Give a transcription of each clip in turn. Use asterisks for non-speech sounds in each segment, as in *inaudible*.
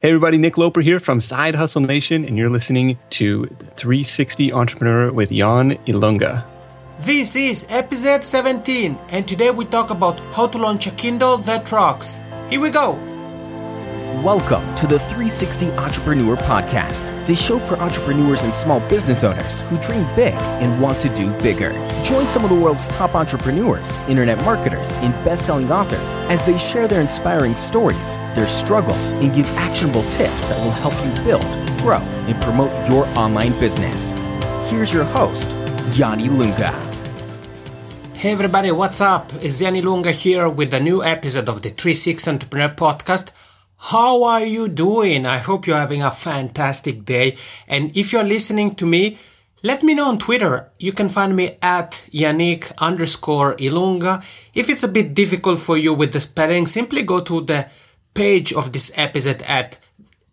Hey, everybody, Nick Loper here from Side Hustle Nation, and you're listening to 360 Entrepreneur with Jan Ilunga. This is episode 17, and today we talk about how to launch a Kindle that rocks. Here we go. Welcome to the 360 Entrepreneur Podcast, the show for entrepreneurs and small business owners who dream big and want to do bigger. Join some of the world's top entrepreneurs, internet marketers, and best selling authors as they share their inspiring stories, their struggles, and give actionable tips that will help you build, grow, and promote your online business. Here's your host, Yannick Ilunga. Hey everybody, what's up? It's Yannick Ilunga here with a new episode of the 360 Entrepreneur Podcast. How are you doing? I hope you're having a fantastic day. And if you're listening to me, let me know on Twitter. You can find me at Yannick underscore Ilunga. If it's a bit difficult for you with the spelling, simply go to the page of this episode at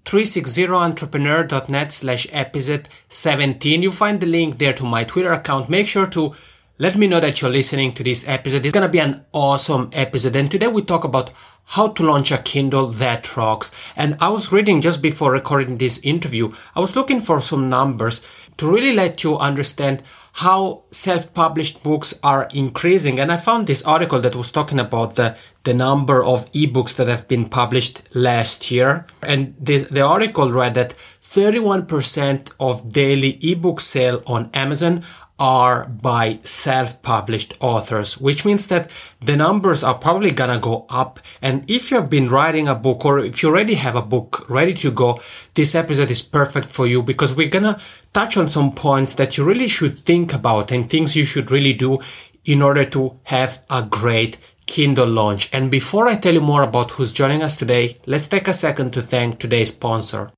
360entrepreneur.net slash episode 17. You find the link there to my Twitter account. Make sure to let me know that you're listening to this episode. It's going to be an awesome episode. And today we talk about how to launch a Kindle that rocks. And I was reading just before recording this interview, I was looking for some numbers to really let you understand how self-published books are increasing. And I found this article that was talking about the, the number of ebooks that have been published last year. And this, the article read that 31% of daily ebook sale on Amazon are by self-published authors, which means that the numbers are probably gonna go up. And if you've been writing a book or if you already have a book ready to go, this episode is perfect for you because we're gonna touch on some points that you really should think about and things you should really do in order to have a great Kindle launch. And before I tell you more about who's joining us today, let's take a second to thank today's sponsor.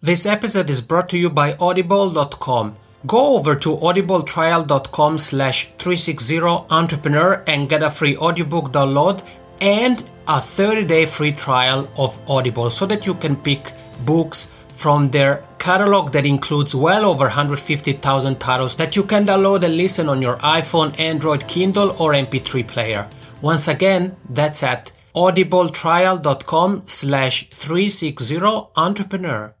This episode is brought to you by audible.com. Go over to audibletrial.com slash 360 entrepreneur and get a free audiobook download and a 30-day free trial of Audible so that you can pick books from their catalog that includes well over 150,000 titles that you can download and listen on your iPhone, Android, Kindle or MP3 player. Once again, that's at audibletrial.com slash 360 entrepreneur.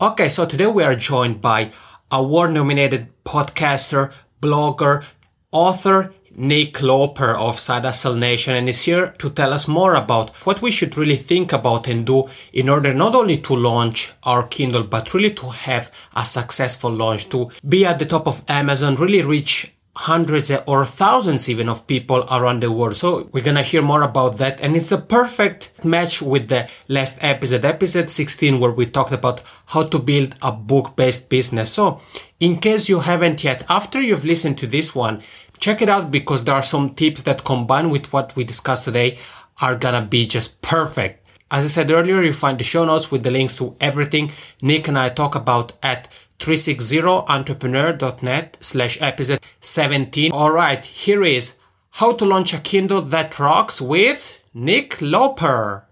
Okay, so today we are joined by award nominated podcaster, blogger, author Nick Loper of Side Hustle Nation and is here to tell us more about what we should really think about and do in order not only to launch our Kindle, but really to have a successful launch, to be at the top of Amazon, really reach hundreds or thousands even of people around the world. So we're gonna hear more about that. And it's a perfect match with the last episode, episode 16, where we talked about how to build a book-based business. So in case you haven't yet, after you've listened to this one, check it out because there are some tips that combine with what we discussed today are gonna be just perfect. As I said earlier, you find the show notes with the links to everything Nick and I talk about at 360entrepreneur.net slash episode 17. All right, here is how to launch a Kindle that rocks with Nick Loper.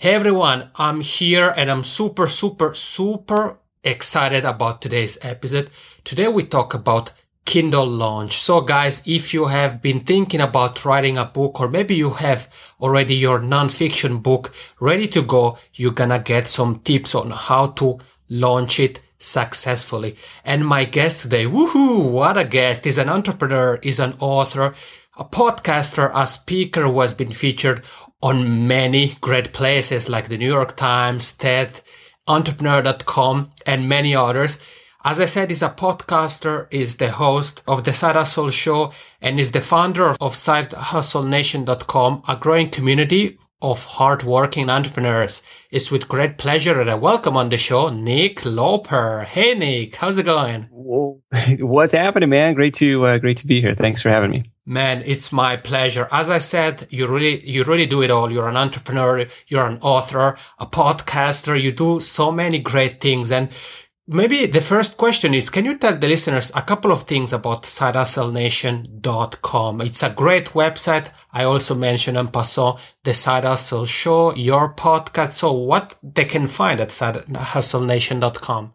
Hey everyone, I'm here and I'm super, super, super excited about today's episode. Today we talk about Kindle launch. So guys, if you have been thinking about writing a book or maybe you have already your nonfiction book ready to go, you're gonna get some tips on how to launch it successfully. And my guest today, woohoo, what a guest, is an entrepreneur, is an author, a podcaster, a speaker who has been featured on many great places like the New York Times, TED, entrepreneur.com, and many others. As I said, he's a podcaster, is the host of the Side Hustle Show, and is the founder of SideHustleNation.com, a growing community of hardworking entrepreneurs. It's with great pleasure that I welcome on the show Nick Loper. Hey, Nick, how's it going? *laughs* What's happening, man? Great to uh, great to be here. Thanks for having me. Man, it's my pleasure. As I said, you really you really do it all. You're an entrepreneur, you're an author, a podcaster. You do so many great things, and Maybe the first question is, can you tell the listeners a couple of things about sidehustlenation.com? It's a great website. I also mentioned en passant the Side Hustle Show, your podcast. So what they can find at sidehustlenation.com?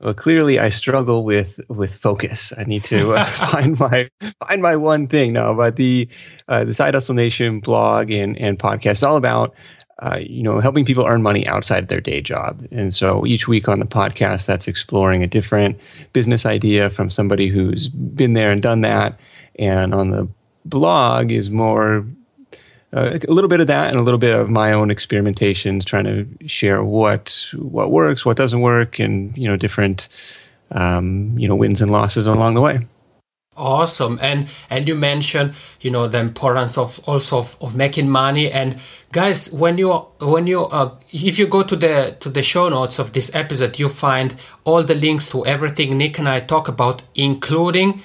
Well, clearly I struggle with with focus. I need to uh, *laughs* find my find my one thing now. But the uh, the Side Hustle Nation blog and and podcast is all about uh, you know, helping people earn money outside their day job. And so each week on the podcast, that's exploring a different business idea from somebody who's been there and done that. And on the blog is more uh, a little bit of that and a little bit of my own experimentations, trying to share what what works, what doesn't work, and you know different um, you know wins and losses along the way. Awesome, and and you mentioned you know the importance of also of, of making money. And guys, when you when you uh, if you go to the to the show notes of this episode, you find all the links to everything Nick and I talk about, including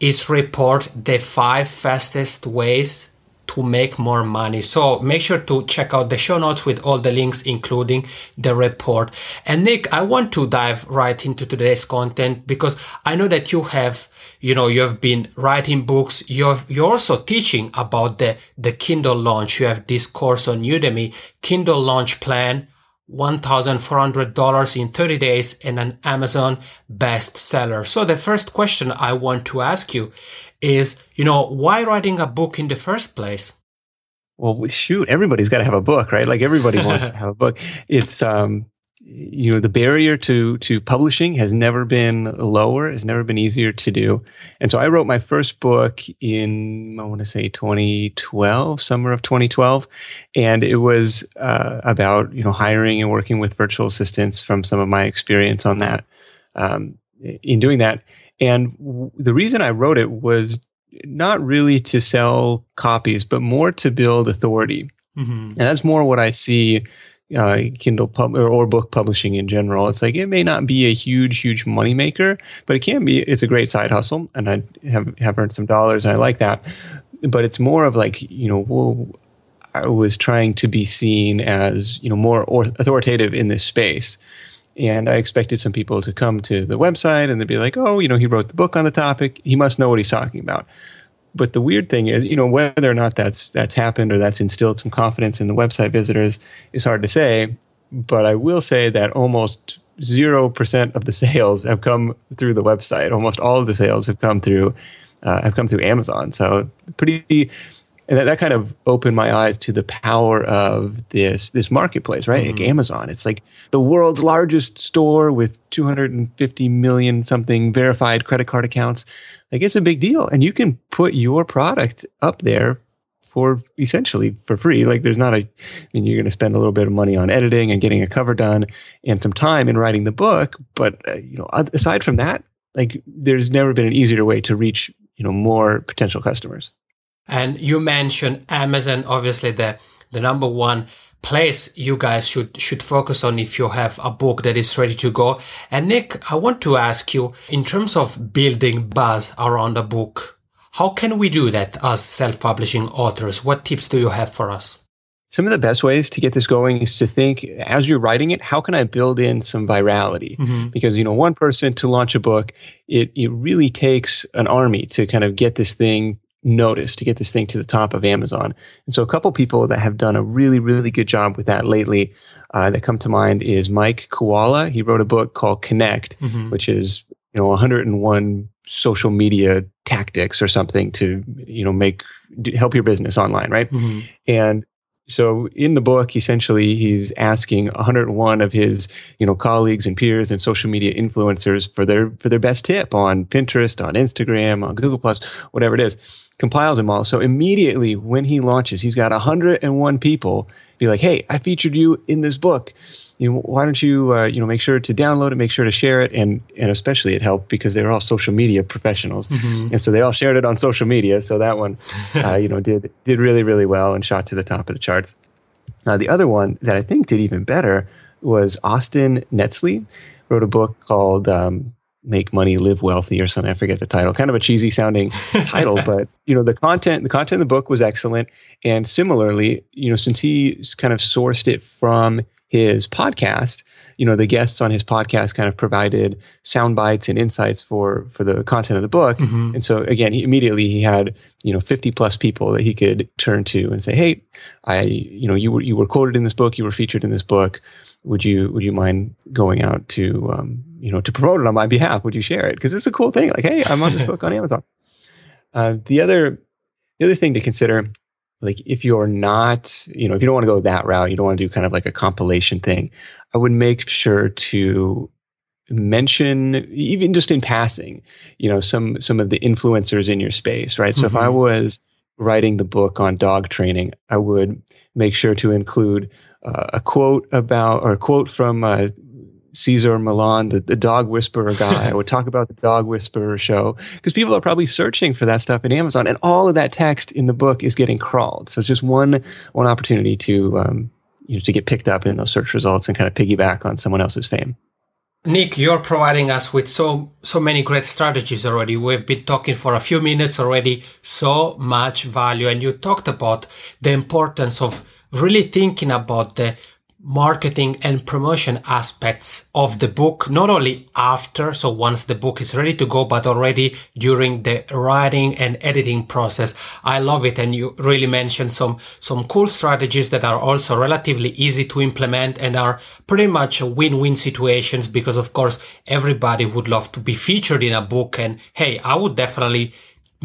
his report, the five fastest ways to make more money. So make sure to check out the show notes with all the links, including the report. And Nick, I want to dive right into today's content because I know that you have, you know, you have been writing books. You're, you're also teaching about the, the Kindle launch. You have this course on Udemy, Kindle launch plan. $1,400 in 30 days and an Amazon bestseller. So the first question I want to ask you is, you know, why writing a book in the first place? Well, shoot, everybody's got to have a book, right? Like everybody wants to *laughs* have a book. It's, um, you know, the barrier to to publishing has never been lower. It's never been easier to do. And so I wrote my first book in I want to say 2012, summer of 2012, and it was uh, about you know hiring and working with virtual assistants from some of my experience on that. Um, in doing that, and w- the reason I wrote it was not really to sell copies, but more to build authority. Mm-hmm. And that's more what I see uh, Kindle pub or, or, book publishing in general. It's like it may not be a huge, huge moneymaker, but it can be. It's a great side hustle, and I have have earned some dollars, and I like that. But it's more of like you know, well, I was trying to be seen as you know more authoritative in this space. And I expected some people to come to the website and they'd be like, oh, you know, he wrote the book on the topic. He must know what he's talking about. But the weird thing is, you know, whether or not that's that's happened or that's instilled some confidence in the website visitors is hard to say. But I will say that almost zero percent of the *laughs* sales have come through the website. Almost all of the sales have come through uh, have come through Amazon. So pretty and that, that kind of opened my eyes to the power of this this marketplace, right? Mm-hmm. Like Amazon, it's like the world's largest store with 250 million something verified credit card accounts. Like it's a big deal, and you can put your product up there for essentially for free. Like there's not a, I mean, you're going to spend a little bit of money on editing and getting a cover done, and some time in writing the book. But uh, you know, aside from that, like there's never been an easier way to reach you know more potential customers. And you mentioned Amazon, obviously the, the number one place you guys should should focus on if you have a book that is ready to go. And Nick, I want to ask you in terms of building buzz around a book, how can we do that as self-publishing authors? What tips do you have for us? Some of the best ways to get this going is to think as you're writing it, how can I build in some virality? Mm-hmm. Because, you know, one person to launch a book, it, it really takes an army to kind of get this thing notice to get this thing to the top of Amazon. And so, a couple people that have done a really, really good job with that lately uh, that come to mind is Mike Kawula. He wrote a book called Connect, mm-hmm. which is you know 101 social media tactics or something to you know make help your business online, right? Mm-hmm. And so in the book essentially he's asking 101 of his you know colleagues and peers and social media influencers for their for their best tip on pinterest on instagram on google plus whatever it is compiles them all. So immediately when he launches, he's got 101 people be like, "Hey, I featured you in this book. You know, why don't you uh, you know make sure to download it, make sure to share it, and and especially it helped because they were all social media professionals, mm-hmm. and so they all shared it on social media. So that one, uh, you know, did did really really well and shot to the top of the charts. Now the other one that I think did even better was Austin Netzley wrote a book called um, make money live wealthy or something i forget the title. Kind of a cheesy sounding *laughs* title but you know the content the content of the book was excellent. And similarly you know since he kind of sourced it from his podcast you know the guests on his podcast kind of provided sound bites and insights for for the content of the book mm-hmm. and so again he immediately he had you know 50 plus people that he could turn to and say hey i you know you were you were quoted in this book you were featured in this book would you would you mind going out to um, you know to promote it on my behalf? Would you share it? Because it's a cool thing. Like, hey, I'm on this *laughs* book on Amazon. Uh, the other the other thing to consider like if you're not, you know, if you don't want to go that route, you don't want to do kind of like a compilation thing, I would make sure to mention even just in passing, you know, some some of the influencers in your space, right? So mm-hmm. if I mm-hmm. was writing the book on dog training, I would make sure to include uh, a quote about or a quote from uh, Cesar Millan, the, the dog whisperer guy. I would talk about the dog whisperer show because people are probably searching for that stuff in Amazon, and all of that text in the book is getting crawled. So it's just one one opportunity to um, you know to get picked up in those search results and kind of piggyback on someone else's fame. Nick, you're providing us with so so many great strategies already. We've been talking for a few minutes already, so much value, and you talked about the importance of really thinking about the marketing and promotion aspects of the book, not only after, so once the book is ready to go, but already during the writing and editing process. I love it. And you really mentioned some, some cool strategies that are also relatively easy to implement and are pretty much win-win situations because of course everybody would love to be featured in a book. And hey, I would definitely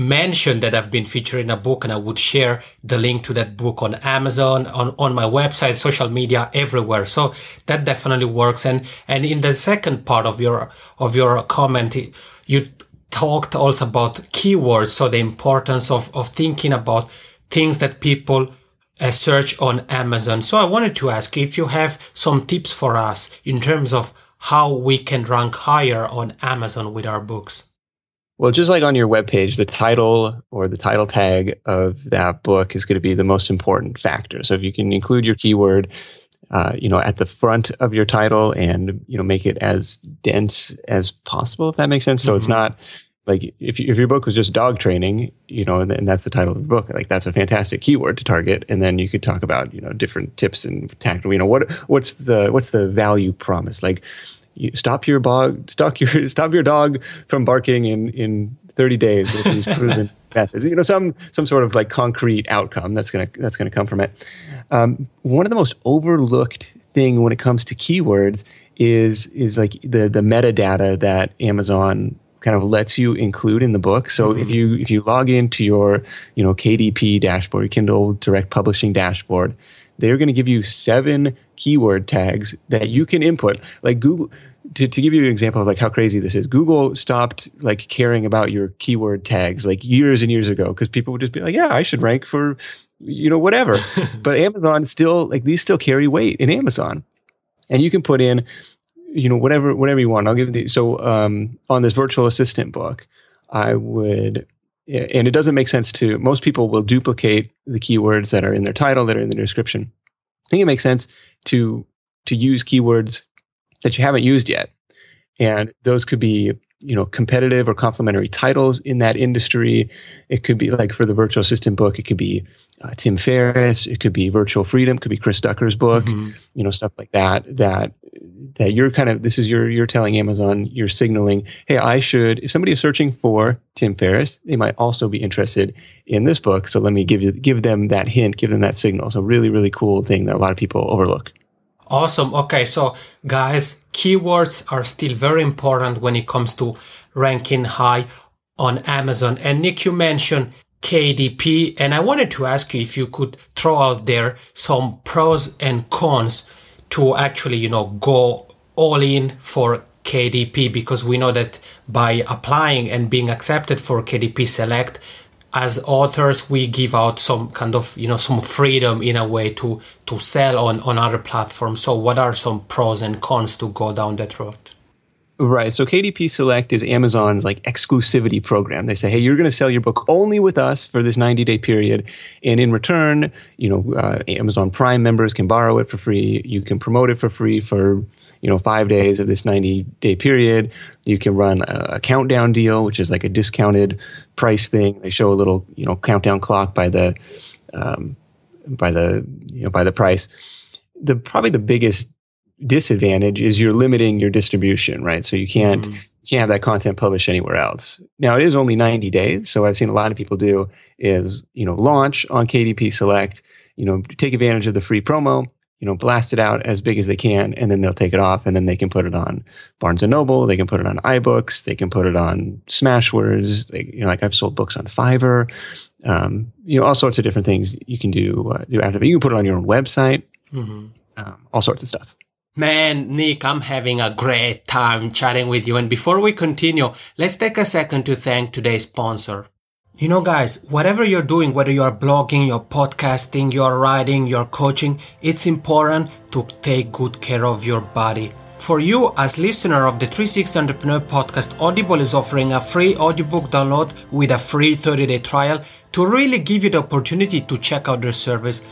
mention that I've been featured in a book and I would share the link to that book on Amazon, on, on my website, social media, everywhere. So that definitely works. And, and in the second part of your, of your comment, you talked also about keywords. So the importance of, of thinking about things that people uh, search on Amazon. So I wanted to ask if you have some tips for us in terms of how we can rank higher on Amazon with our books. Well, just like on your webpage, the title or the title tag of that book is going to be the most important factor. So if you can include your keyword, uh, you know, at the front of your title and you know make it as dense as possible, if that makes sense. So mm-hmm. it's not like if you, if your book was just dog training, you know, and, and that's the title of the book, like that's a fantastic keyword to target. And then you could talk about you know different tips and tactical. You know, what what's the what's the value promise like you stop your dog stop your *laughs* stop your dog from barking in in 30 days with these *laughs* proven methods. You know some some sort of like concrete outcome that's gonna that's gonna come from it. Um, one of the most overlooked thing when it comes to keywords is is like the the metadata that amazon kind of lets you include in the book. So mm-hmm. if you if you log into your you know kdp dashboard kindle direct publishing dashboard they're going to give you seven keyword tags that you can input. Like Google, to, to give you an example of like how crazy this is, Google stopped like caring about your keyword tags like years and years ago because people would just be like, yeah, I should rank for, you know, whatever. *laughs* but Amazon still like these still carry weight in Amazon, and you can put in, you know, whatever whatever you want. I'll give you so um, on this virtual assistant book, I would and it doesn't make sense to most people will duplicate the keywords that are in their title that are in the description. I think it makes sense to to use keywords that you haven't used yet. And those could be you know competitive or complementary titles in that industry it could be like for the virtual assistant book it could be uh, tim ferriss it could be virtual freedom could be chris ducker's book mm-hmm. you know stuff like that that that you're kind of this is your you're telling Amazon you're signaling, hey, I should if somebody is searching for Tim Ferriss, they might also be interested in this book. So let me give you give them that hint, give them that signal. So really, really cool thing that a lot of people overlook. Awesome. Okay, so guys, keywords are still very important when it comes to ranking high on Amazon. And Nick, you mentioned KDP, and I wanted to ask you if you could throw out there some pros and cons to actually, you know, go all in for KDP because we know that by applying and being accepted for KDP Select, as authors we give out some kind of you know some freedom in a way to to sell on on other platforms so what are some pros and cons to go down that road Right. So KDP Select is Amazon's like exclusivity program. They say, hey, you're going to sell your book only with us for this 90 day period. And in return, you know, uh, Amazon Prime members can borrow it for free. You can promote it for free for, you know, five days of this 90 day period. You can run a, a countdown deal, which is like a discounted price thing. They show a little, you know, countdown clock by the, um, by the, you know, by the price. The probably the biggest disadvantage is you're limiting your distribution, right? So you can't mm. you can't have that content published anywhere else. Now it is only 90 days, so I've seen a lot of people do is you know launch on KDP Select, you know take advantage of the free promo, you know blast it out as big as they can, and then they'll take it off, and then they can put it on Barnes and Noble, they can put it on iBooks, they can put it on Smashwords. They, you know, like I've sold books on Fiverr. um, you know, all sorts of different things you can do uh, do after. You can put it on your own website, mm-hmm. um, all sorts of stuff. Man, Nick, I'm having a great time chatting with you. And before we continue, let's take a second to thank today's sponsor. You know, guys, whatever you're doing, whether you're blogging, you're podcasting, you're writing, you're coaching, it's important to take good care of your body. For you, as listener of the 360 Entrepreneur podcast, Audible is offering a free audiobook download with a free 30-day trial to really give you the opportunity to check out their service.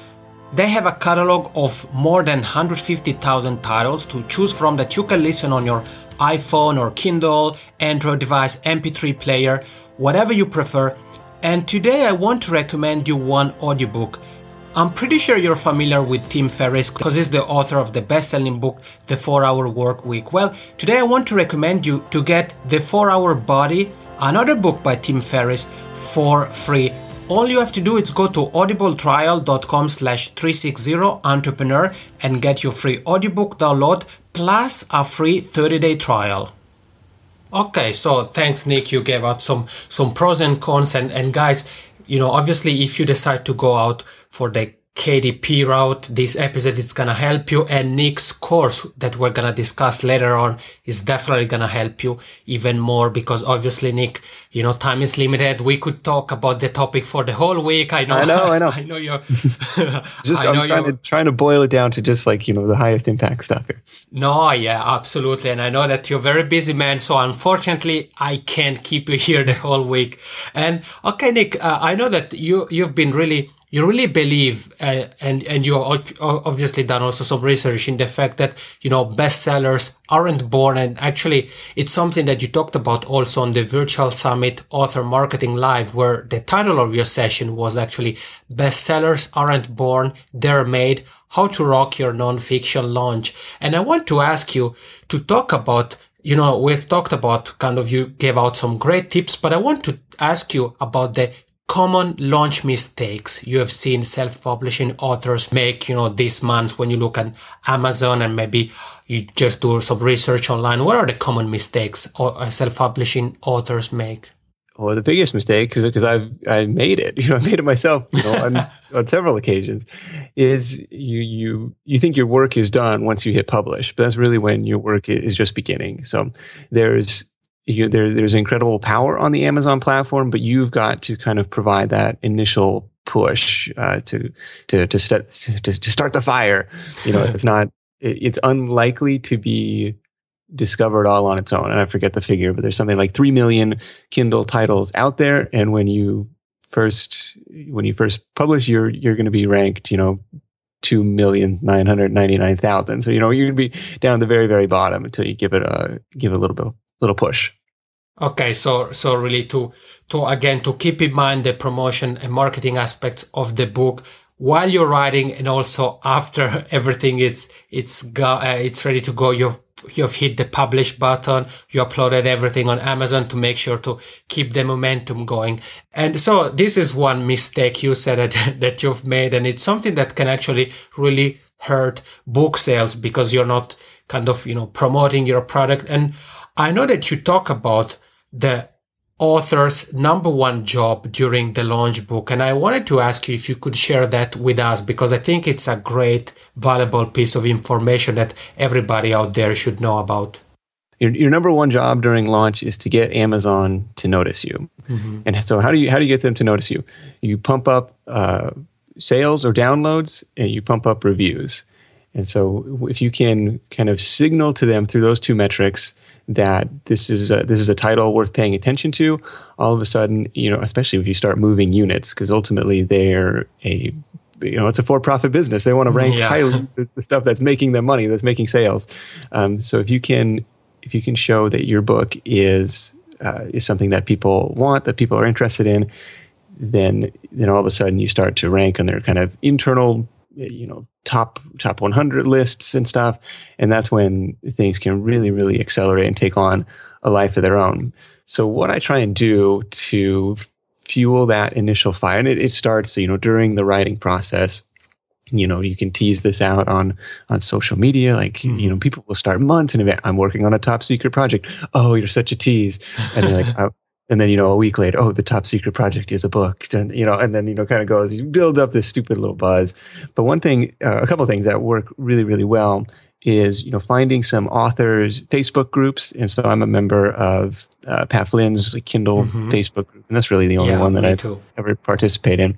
They have a catalog of more than 150,000 titles to choose from that you can listen on your iPhone or Kindle, Android device, MP3 player, whatever you prefer. And today I want to recommend you one audiobook. I'm pretty sure you're familiar with Tim Ferriss because he's the author of the best selling book, The 4 Hour Work Week. Well, today I want to recommend you to get The 4 Hour Body, another book by Tim Ferriss, for free. All you have to do is go to audibletrial.com slash 360 entrepreneur and get your free audiobook download plus a free 30-day trial. Okay, so thanks Nick, you gave out some some pros and cons. And, and guys, you know, obviously if you decide to go out for the KDP route. This episode is gonna help you and Nick's course that we're gonna discuss later on is definitely gonna help you even more because obviously Nick, you know, time is limited. We could talk about the topic for the whole week. I know. I know. I know. *laughs* I know you're *laughs* just *laughs* I know I'm trying to, trying to boil it down to just like, you know, the highest impact stuff here. No, yeah, absolutely. And I know that you're very busy, man. So unfortunately, I can't keep you here the whole week. And okay, Nick, uh, I know that you, you've been really you really believe, uh, and and you obviously done also some research in the fact that you know bestsellers aren't born, and actually it's something that you talked about also on the virtual summit author marketing live, where the title of your session was actually bestsellers aren't born, they're made. How to rock your nonfiction launch, and I want to ask you to talk about you know, we've talked about kind of you gave out some great tips, but I want to ask you about the common launch mistakes you have seen self-publishing authors make, you know, this month when you look at Amazon and maybe you just do some research online? What are the common mistakes uh, self-publishing authors make? Well, the biggest mistake, because I've I made it, *laughs* you know, I made it myself, you know, on, *laughs* on several occasions, is you you you think your work is done once you hit publish, but that's really when your work is just beginning. So there's you, there, there's incredible power on the Amazon platform, but you've got to kind of provide that initial push uh, to to to, start to to start the fire. You know, it's not it, it's unlikely to be discovered all on its own. And I forget the figure, but there's something like three million Kindle titles out there, and when you first when you first publish, you're you're going to be ranked, you know, two million nine hundred ninety nine thousand. So you know you're going to be down at the very very bottom until you give it a give it a little bit little push. Okay, so so really to to again to keep in mind the promotion and marketing aspects of the book while you're writing and also after *laughs* everything it's it's go, uh, it's ready to go. You've you've hit the publish button. You uploaded everything on amazon to make sure to keep the momentum going. And so this is one mistake you said that, *laughs* that you've made and it's something that can actually really hurt book sales because you're not kind of you know promoting your product. And i know that you talk about the author's number one job during the launch book. And I wanted to ask you if you could share that with us because I think it's a great, valuable piece of information that everybody out there should know about. Your, your number one job during launch is to get Amazon to notice you. Mm-hmm. And so, how do you how do you get them to notice you? You pump up uh, sales or downloads, and you pump up reviews. And so, if you can kind of signal to them through those two metrics that this is a, this is a title worth paying attention to, all of a sudden, you know, especially if you start moving units, because ultimately they're a you know it's a for-profit business. They want to rank yeah. highly the, the, stuff that's making them money, that's making sales. Um, so if you can if you can show that your book is uh, is something that people want, that people are interested in, then then all of a sudden you start to rank on their kind of internal you know top top 100 lists and stuff. And that's when things can really really accelerate and take on a life of their own. So what i try and do to fuel that initial fire and it, it starts you know during the writing process. You know you can tease this out on on social media like mm. you know people will start months in advance i'm working on a top secret project. Oh you're such a tease. And they're like *laughs* and then you know a week later oh the top secret project is a book. And you know and then you know kind of goes you build up this stupid little buzz. But one thing uh, a couple of things that work really really well is you know finding some authors facebook groups. And so i'm a member of uh, pat flynn's kindle mm-hmm. facebook group. And that's really the only yeah, one that i ever participate in.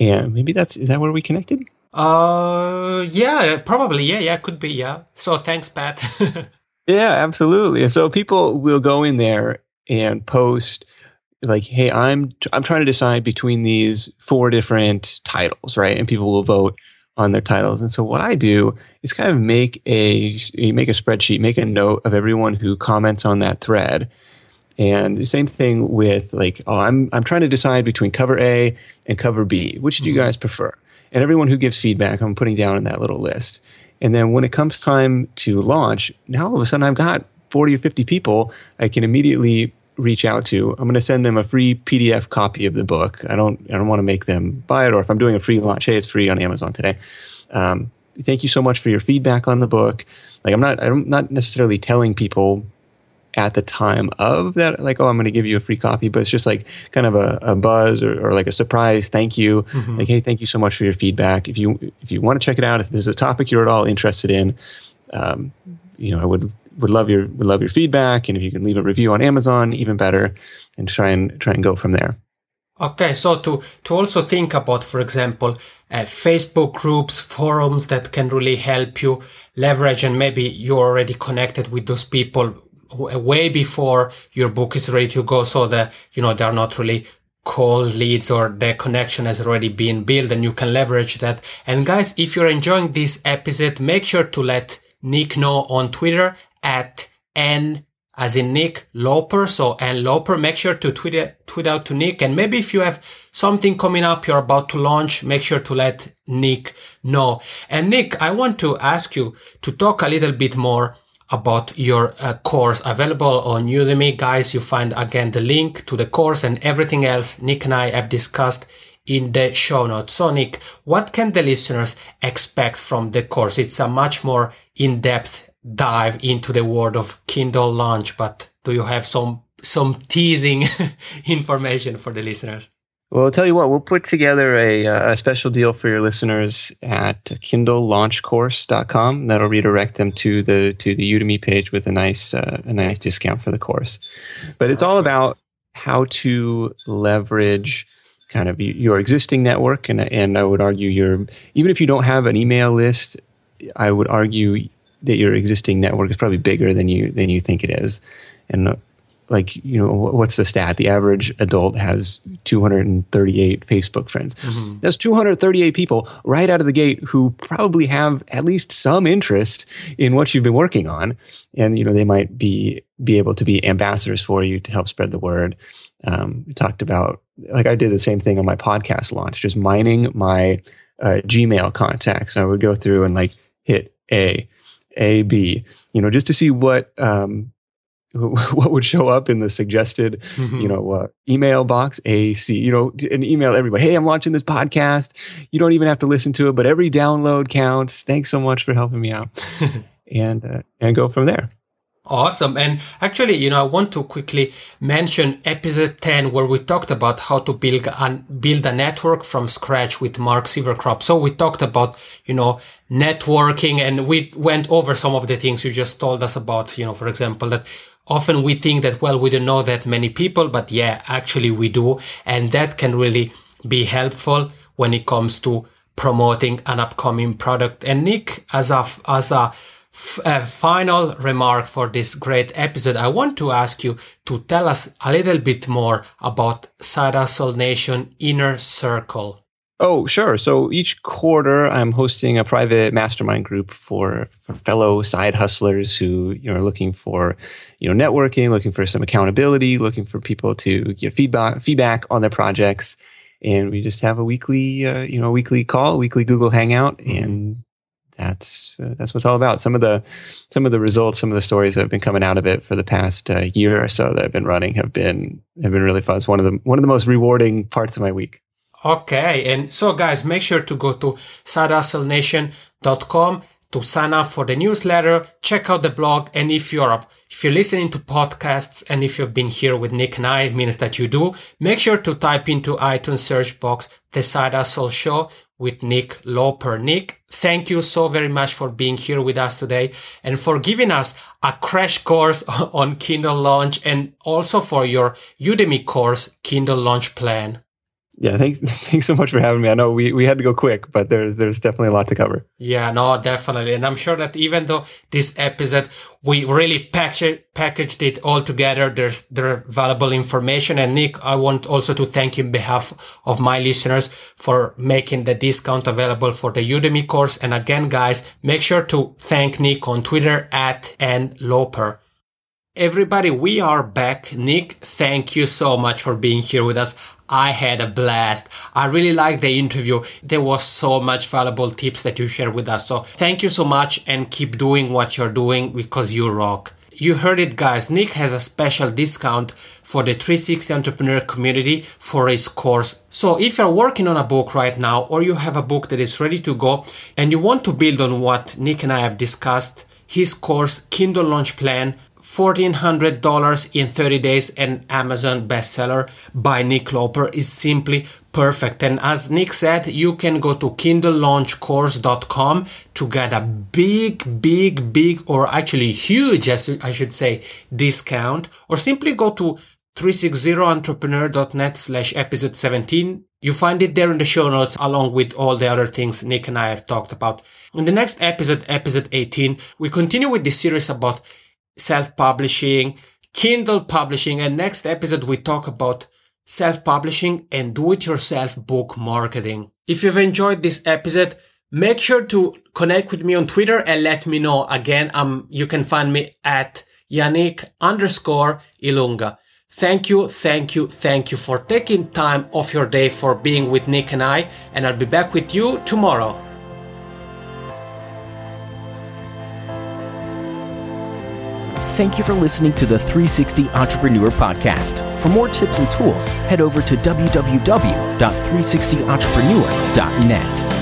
And maybe that's is that where we connected? Uh yeah probably. Yeah yeah could be yeah. So thanks pat. *laughs* Yeah absolutely. So people will go in there and post like hey i'm i'm trying to decide between these four different titles right? And people will vote on their titles. And so what i do is kind of make a make a spreadsheet make a note of everyone who comments on that thread. And the same thing with like oh i'm i'm trying to decide between cover a and cover b. Which do you mm-hmm. guys prefer? And everyone who gives feedback i'm putting down in that little list. And then when it comes time to launch now all of a sudden i've got 40 or 50 people, I can immediately reach out to. I'm going to send them a free PDF copy of the book. I don't I don't want to make them buy it, or if I'm doing a free launch, hey, it's free on Amazon today. Um, thank you so much for your feedback on the book. Like I'm not I'm not necessarily telling people at the time of that like oh i'm going to give you a free copy but it's just like kind of a, a buzz or, or, like a surprise thank you mm-hmm. like hey thank you so much for your feedback if you if you want to check it out if there's a topic you're at all interested in um, you know i would would love your would love your feedback, and if you can leave a review on Amazon, even better, and try and try and go from there. Okay, so to to also think about, for example, uh, Facebook groups, forums that can really help you leverage, and maybe you're already connected with those people way before your book is ready to go, so that you know they're not really cold leads or the connection has already been built and you can leverage that. And guys, if you're enjoying this episode, make sure to let Nick know on Twitter at N as in Nick Loper. So N Loper, make sure to tweet, it, tweet out to Nick. And maybe if you have something coming up you're about to launch, make sure to let Nick know. And Nick, I want to ask you to talk a little bit more about your uh, course available on Udemy. Guys, you find again the link to the course and everything else Nick and I have discussed in the show notes. So Nick, what can the listeners expect from the course? It's a much more in-depth dive into the world of Kindle launch, but do you have some some teasing *laughs* information for the listeners? Well, I'll tell you what, we'll put together a, uh, a special deal for your listeners at kindlelaunchcourse.com. That'll redirect them to the to the Udemy page with a nice uh, a nice discount for the course. But it's all about how to leverage kind of your existing network and and I would argue your even if you don't have an email list, I would argue that your existing network is probably bigger than you than you think it is, and uh, like you know what's the stat? The average adult has 238 Facebook friends. Mm-hmm. That's 238 people right out of the gate who probably have at least some interest in what you've been working on, and you know they might be be able to be ambassadors for you to help spread the word. Um, we talked about like I did the same thing on my podcast launch, just mining my uh, Gmail contacts. I would go through and like hit a a, B, you know, just to see what um, *laughs* what would show up in the suggested, mm-hmm. you know, uh, email box A C. You know, and email everybody. Hey, I'm watching this podcast. You don't even have to listen to it, but every download counts. Thanks so much for helping me out, *laughs* and uh, and go from there. Awesome. And actually, you know, I want to quickly mention episode 10 where we talked about how to build a, build a network from scratch with Mark Silvercrop. So we talked about, you know, networking and we went over some of the things you just told us about, you know, for example, that often we think that, well, we don't know that many people, but yeah, actually we do. And that can really be helpful when it comes to promoting an upcoming product. And Nick, as a, as a a final remark for this great episode, I want to ask you to tell us a little bit more about Side Hustle Nation Inner Circle. Oh, sure. So each quarter, I'm hosting a private mastermind group for, for fellow side hustlers who you know, are looking for, you know, networking, looking for some accountability, looking for people to give feedback feedback on their projects, and we just have a weekly, uh, you know, weekly call, weekly Google Hangout, mm-hmm. and that's uh, that's what it's all about. Some of the some of the results, some of the stories that have been coming out of it for the past uh, year or so that I've been running have been have been really fun. It's one of the one of the most rewarding parts of my week. Okay, and so guys, make sure to go to sidehustlenation.com to sign up for the newsletter, check out the blog, and if you're if you're listening to podcasts and if you've been here with Nick and I, it means that you do. Make sure to type into iTunes search box the Side Hustle Show with Nick Loper. Nick, thank you so very much for being here with us today and for giving us a crash course *laughs* on Kindle launch and also for your Udemy course, Kindle launch plan. Yeah, thanks *laughs* thanks so much for having me. I know we, we had to go quick, but there's there's definitely a lot to cover. Yeah, no, definitely. And I'm sure that even though this episode we really packaged packaged it all together, there's there are valuable information. And Nick, I want also to thank you on behalf of my listeners for making the discount available for the Udemy course. And again, guys, make sure to thank Nick on Twitter at nloper. Everybody, we are back. Nick, thank you so much for being here with us. I had a blast. I really liked the interview. There was so much valuable tips that you shared with us. So thank you so much and keep doing what you're doing because you rock. You heard it guys. Nick has a special discount for the 360 entrepreneur community for his course. So if you're working on a book right now or you have a book that is ready to go and you want to build on what Nick and I have discussed, his course Kindle Launch Plan $1,400 in 30 days and Amazon bestseller by Nick Loper is simply perfect. And as Nick said, you can go to kindlelaunchcourse.com to get a big, big, big, or actually huge, as I should say, discount, or simply go to 360entrepreneur.net slash episode 17. You find it there in the show notes along with all the other things Nick and I have talked about. In the next episode, episode 18, we continue with this series about self-publishing, Kindle publishing, and next episode we talk about self-publishing and do-it-yourself book marketing. If you've enjoyed this episode, make sure to connect with me on Twitter and let me know. Again, um, you can find me at Yannick underscore Ilunga. Thank you, thank you, thank you for taking time off your day for being with Nick and I, and I'll be back with you tomorrow. Thank you for listening to the 360 Entrepreneur Podcast. For more tips and tools, head over to www.360entrepreneur.net.